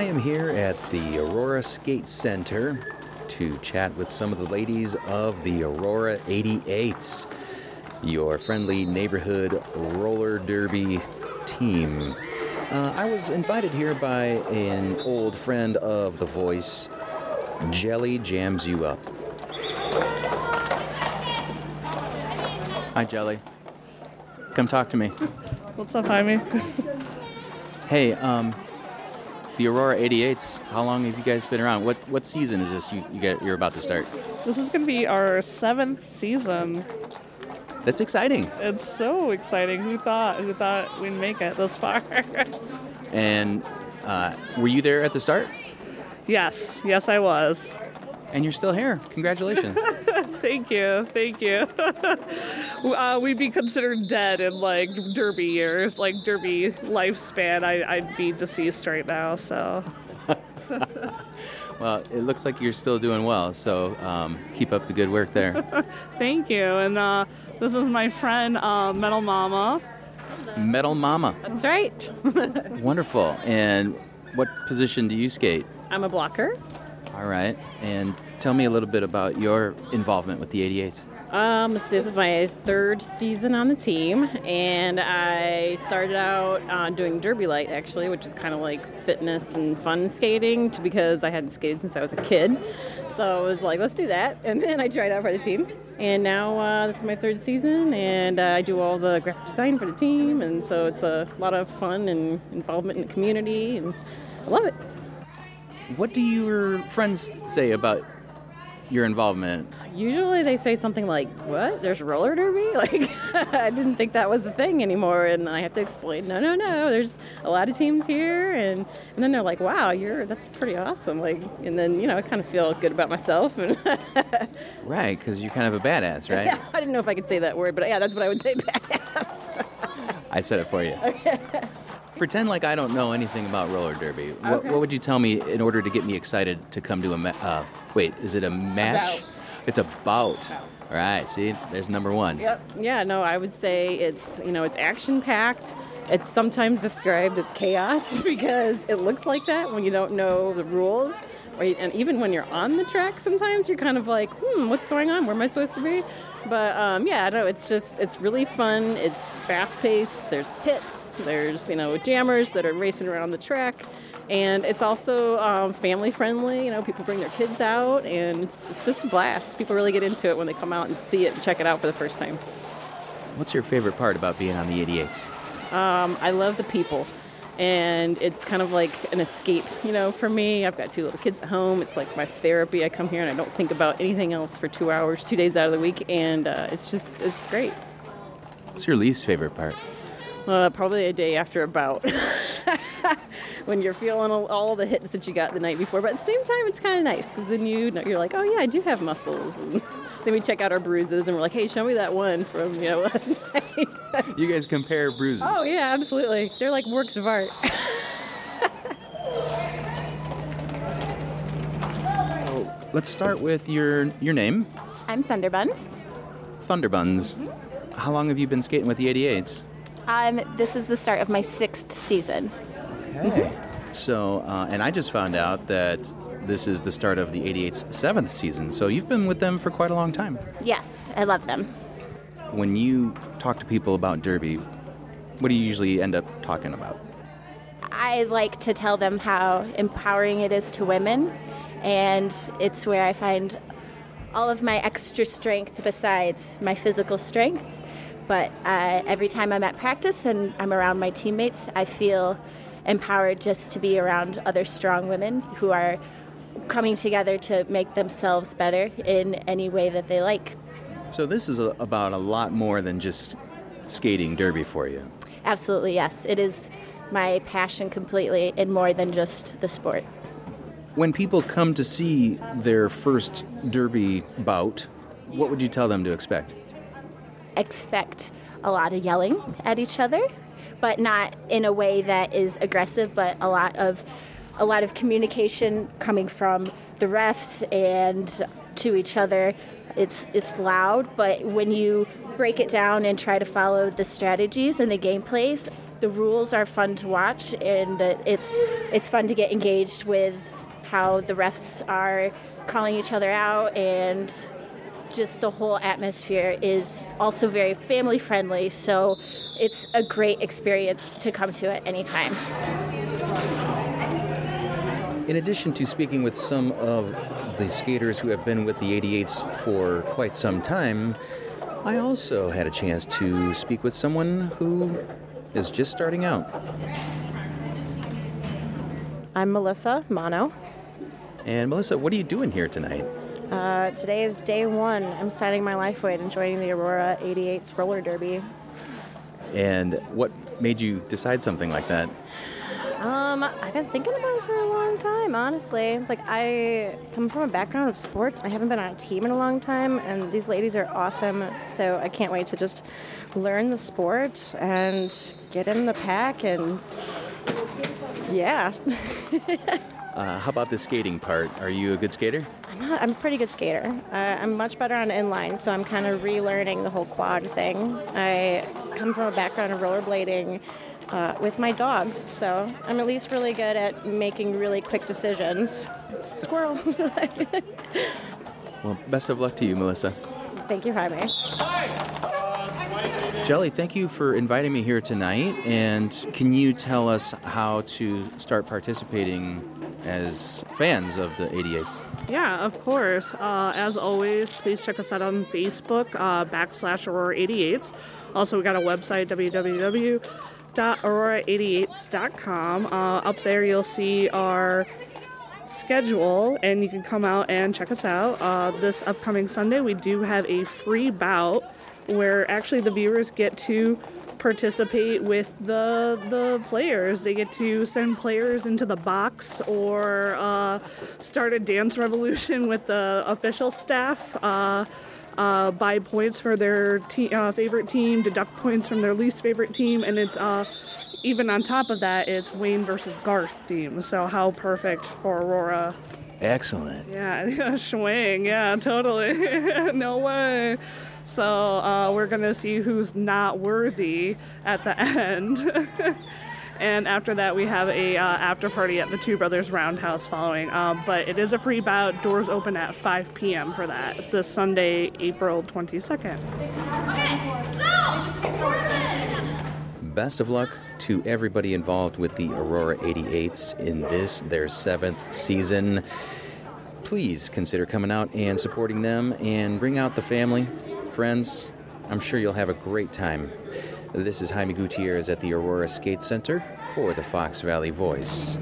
I am here at the Aurora Skate Center to chat with some of the ladies of the Aurora 88s, your friendly neighborhood roller derby team. Uh, I was invited here by an old friend of The Voice, Jelly Jams You Up. Hi, Jelly. Come talk to me. What's up, Jaime? Hey, um, the Aurora 88s. How long have you guys been around? What what season is this? You, you get you're about to start. This is going to be our seventh season. That's exciting. It's so exciting. Who thought? Who thought we'd make it this far? And uh, were you there at the start? yes, yes, I was. And you're still here. Congratulations. Thank you, thank you. uh, we'd be considered dead in like derby years, like derby lifespan. I, I'd be deceased right now. So well, it looks like you're still doing well. So um, keep up the good work there. thank you. And uh, this is my friend uh, Metal Mama. Metal Mama. That's right. Wonderful. And what position do you skate? I'm a blocker. All right. And tell me a little bit about your involvement with the 88s. Um, this is my third season on the team, and I started out uh, doing Derby Lite actually, which is kind of like fitness and fun skating, to, because I hadn't skated since I was a kid. So I was like, let's do that, and then I tried out for the team, and now uh, this is my third season, and uh, I do all the graphic design for the team, and so it's a lot of fun and involvement in the community, and I love it. What do your friends say about your involvement? Usually they say something like, "What? There's roller derby?" Like I didn't think that was a thing anymore, and I have to explain, "No, no, no. There's a lot of teams here," and and then they're like, "Wow, you're that's pretty awesome." Like, and then you know I kind of feel good about myself, and Right, because you're kind of a badass, right? yeah, I didn't know if I could say that word, but yeah, that's what I would say. Badass. I said it for you. Pretend like I don't know anything about roller derby. What, Okay. what would you tell me in order to get me excited to come to a ma- uh, wait? Is it a match? bout. It's a bout. All right. See, there's number one. Yep. Yeah, no, I would say it's, you know, it's action packed. It's sometimes described as chaos because it looks like that when you don't know the rules. Or and even when you're on the track, sometimes you're kind of like, hmm, what's going on? Where am I supposed to be? But um, yeah, no, it's just, it's really fun. It's fast paced. There's hits. There's, you know, jammers that are racing around the track. And it's also um, family friendly. You know, people bring their kids out, and it's, it's just a blast. People really get into it when they come out and see it and check it out for the first time. What's your favorite part about being on the 88s? Um, I love the people, and it's kind of like an escape, you know, for me. I've got two little kids at home. It's like my therapy. I come here and I don't think about anything else for two hours, two days out of the week, and uh, it's just it's great. What's your least favorite part? Uh, probably a day after a bout. when you're feeling all, all the hits that you got the night before. But at the same time, it's kind of nice because then you know, you're like, oh yeah, I do have muscles. And then we check out our bruises and we're like, hey, show me that one from you know last night. You guys compare bruises. oh yeah, absolutely. They're like works of art. Let's start with your your name, I'm Thunderbuns. Thunderbuns. How long have you been skating with the 88s? Um, this is the start of my sixth season. Okay. So, uh, and I just found out that this is the start of the 88's seventh season. So you've been with them for quite a long time. Yes, I love them. When you talk to people about Derby, what do you usually end up talking about? I like to tell them how empowering it is to women, and it's where I find all of my extra strength besides my physical strength. But uh, every time I'm at practice and I'm around my teammates, I feel empowered just to be around other strong women who are coming together to make themselves better in any way that they like. So this is a, about a lot more than just skating Derby for you. Absolutely, yes. It is my passion completely and more than just the sport. When people come to see their first Derby bout, what would you tell them to expect? Expect a lot of yelling at each other, but not in a way that is aggressive, but a lot of a lot of communication coming from the refs and to each other. It's it's loud, but when you break it down and try to follow the strategies and the gameplays, the rules are fun to watch, and it's it's fun to get engaged with how the refs are calling each other out and just the whole atmosphere is also very family friendly so it's a great experience to come to at any time. In addition to speaking with some of the skaters who have been with the 88s for quite some time i also had a chance to speak with someone who is just starting out. I'm melissa mono and Melissa, what are you doing here tonight? Uh, today is day one. I'm signing my life away and joining the Aurora 88's roller derby. And what made you decide something like that? Um, I've been thinking about it for a long time, honestly. Like, I come from a background of sports, and I haven't been on a team in a long time, and these ladies are awesome, so I can't wait to just learn the sport and get in the pack, and yeah. Uh, how about the skating part? Are you a good skater? I'm, not, I'm a pretty good skater. Uh, I'm much better on inline, so I'm kind of relearning the whole quad thing. I come from a background of rollerblading uh, with my dogs, so I'm at least really good at making really quick decisions. Squirrel. well, best of luck to you, Melissa. Thank you, Jaime. Jelly, thank you for inviting me here tonight. And can you tell us how to start participating as fans of the 88s? Yeah, of course. Uh, as always, please check us out on Facebook, uh, backslash Aurora 88s. Also, we got a website, www.aurora88s.com. Uh, up there, you'll see our schedule, and you can come out and check us out. Uh, this upcoming Sunday, we do have a free bout where actually the viewers get to participate with the the players. They get to send players into the box or uh, start a dance revolution with the official staff. Uh, uh, buy points for their te- uh, favorite team, deduct points from their least favorite team, and it's uh, even on top of that, it's Wayne versus Garth theme. So how perfect for Aurora. Excellent. Yeah, swing. Yeah, totally. no way. So uh, we're going to see who's not worthy at the end. and after that, we have a uh, after party at the Two Brothers Roundhouse following. Um, but it is a free bout. Doors open at 5 p.m. for that. It's this Sunday, April 22nd. Best of luck to everybody involved with the Aurora 88s in this, their seventh season. Please consider coming out and supporting them and bring out the family friends. I'm sure you'll have a great time. This is Jaime Gutierrez at the Aurora Skate Center for the Fox Valley Voice.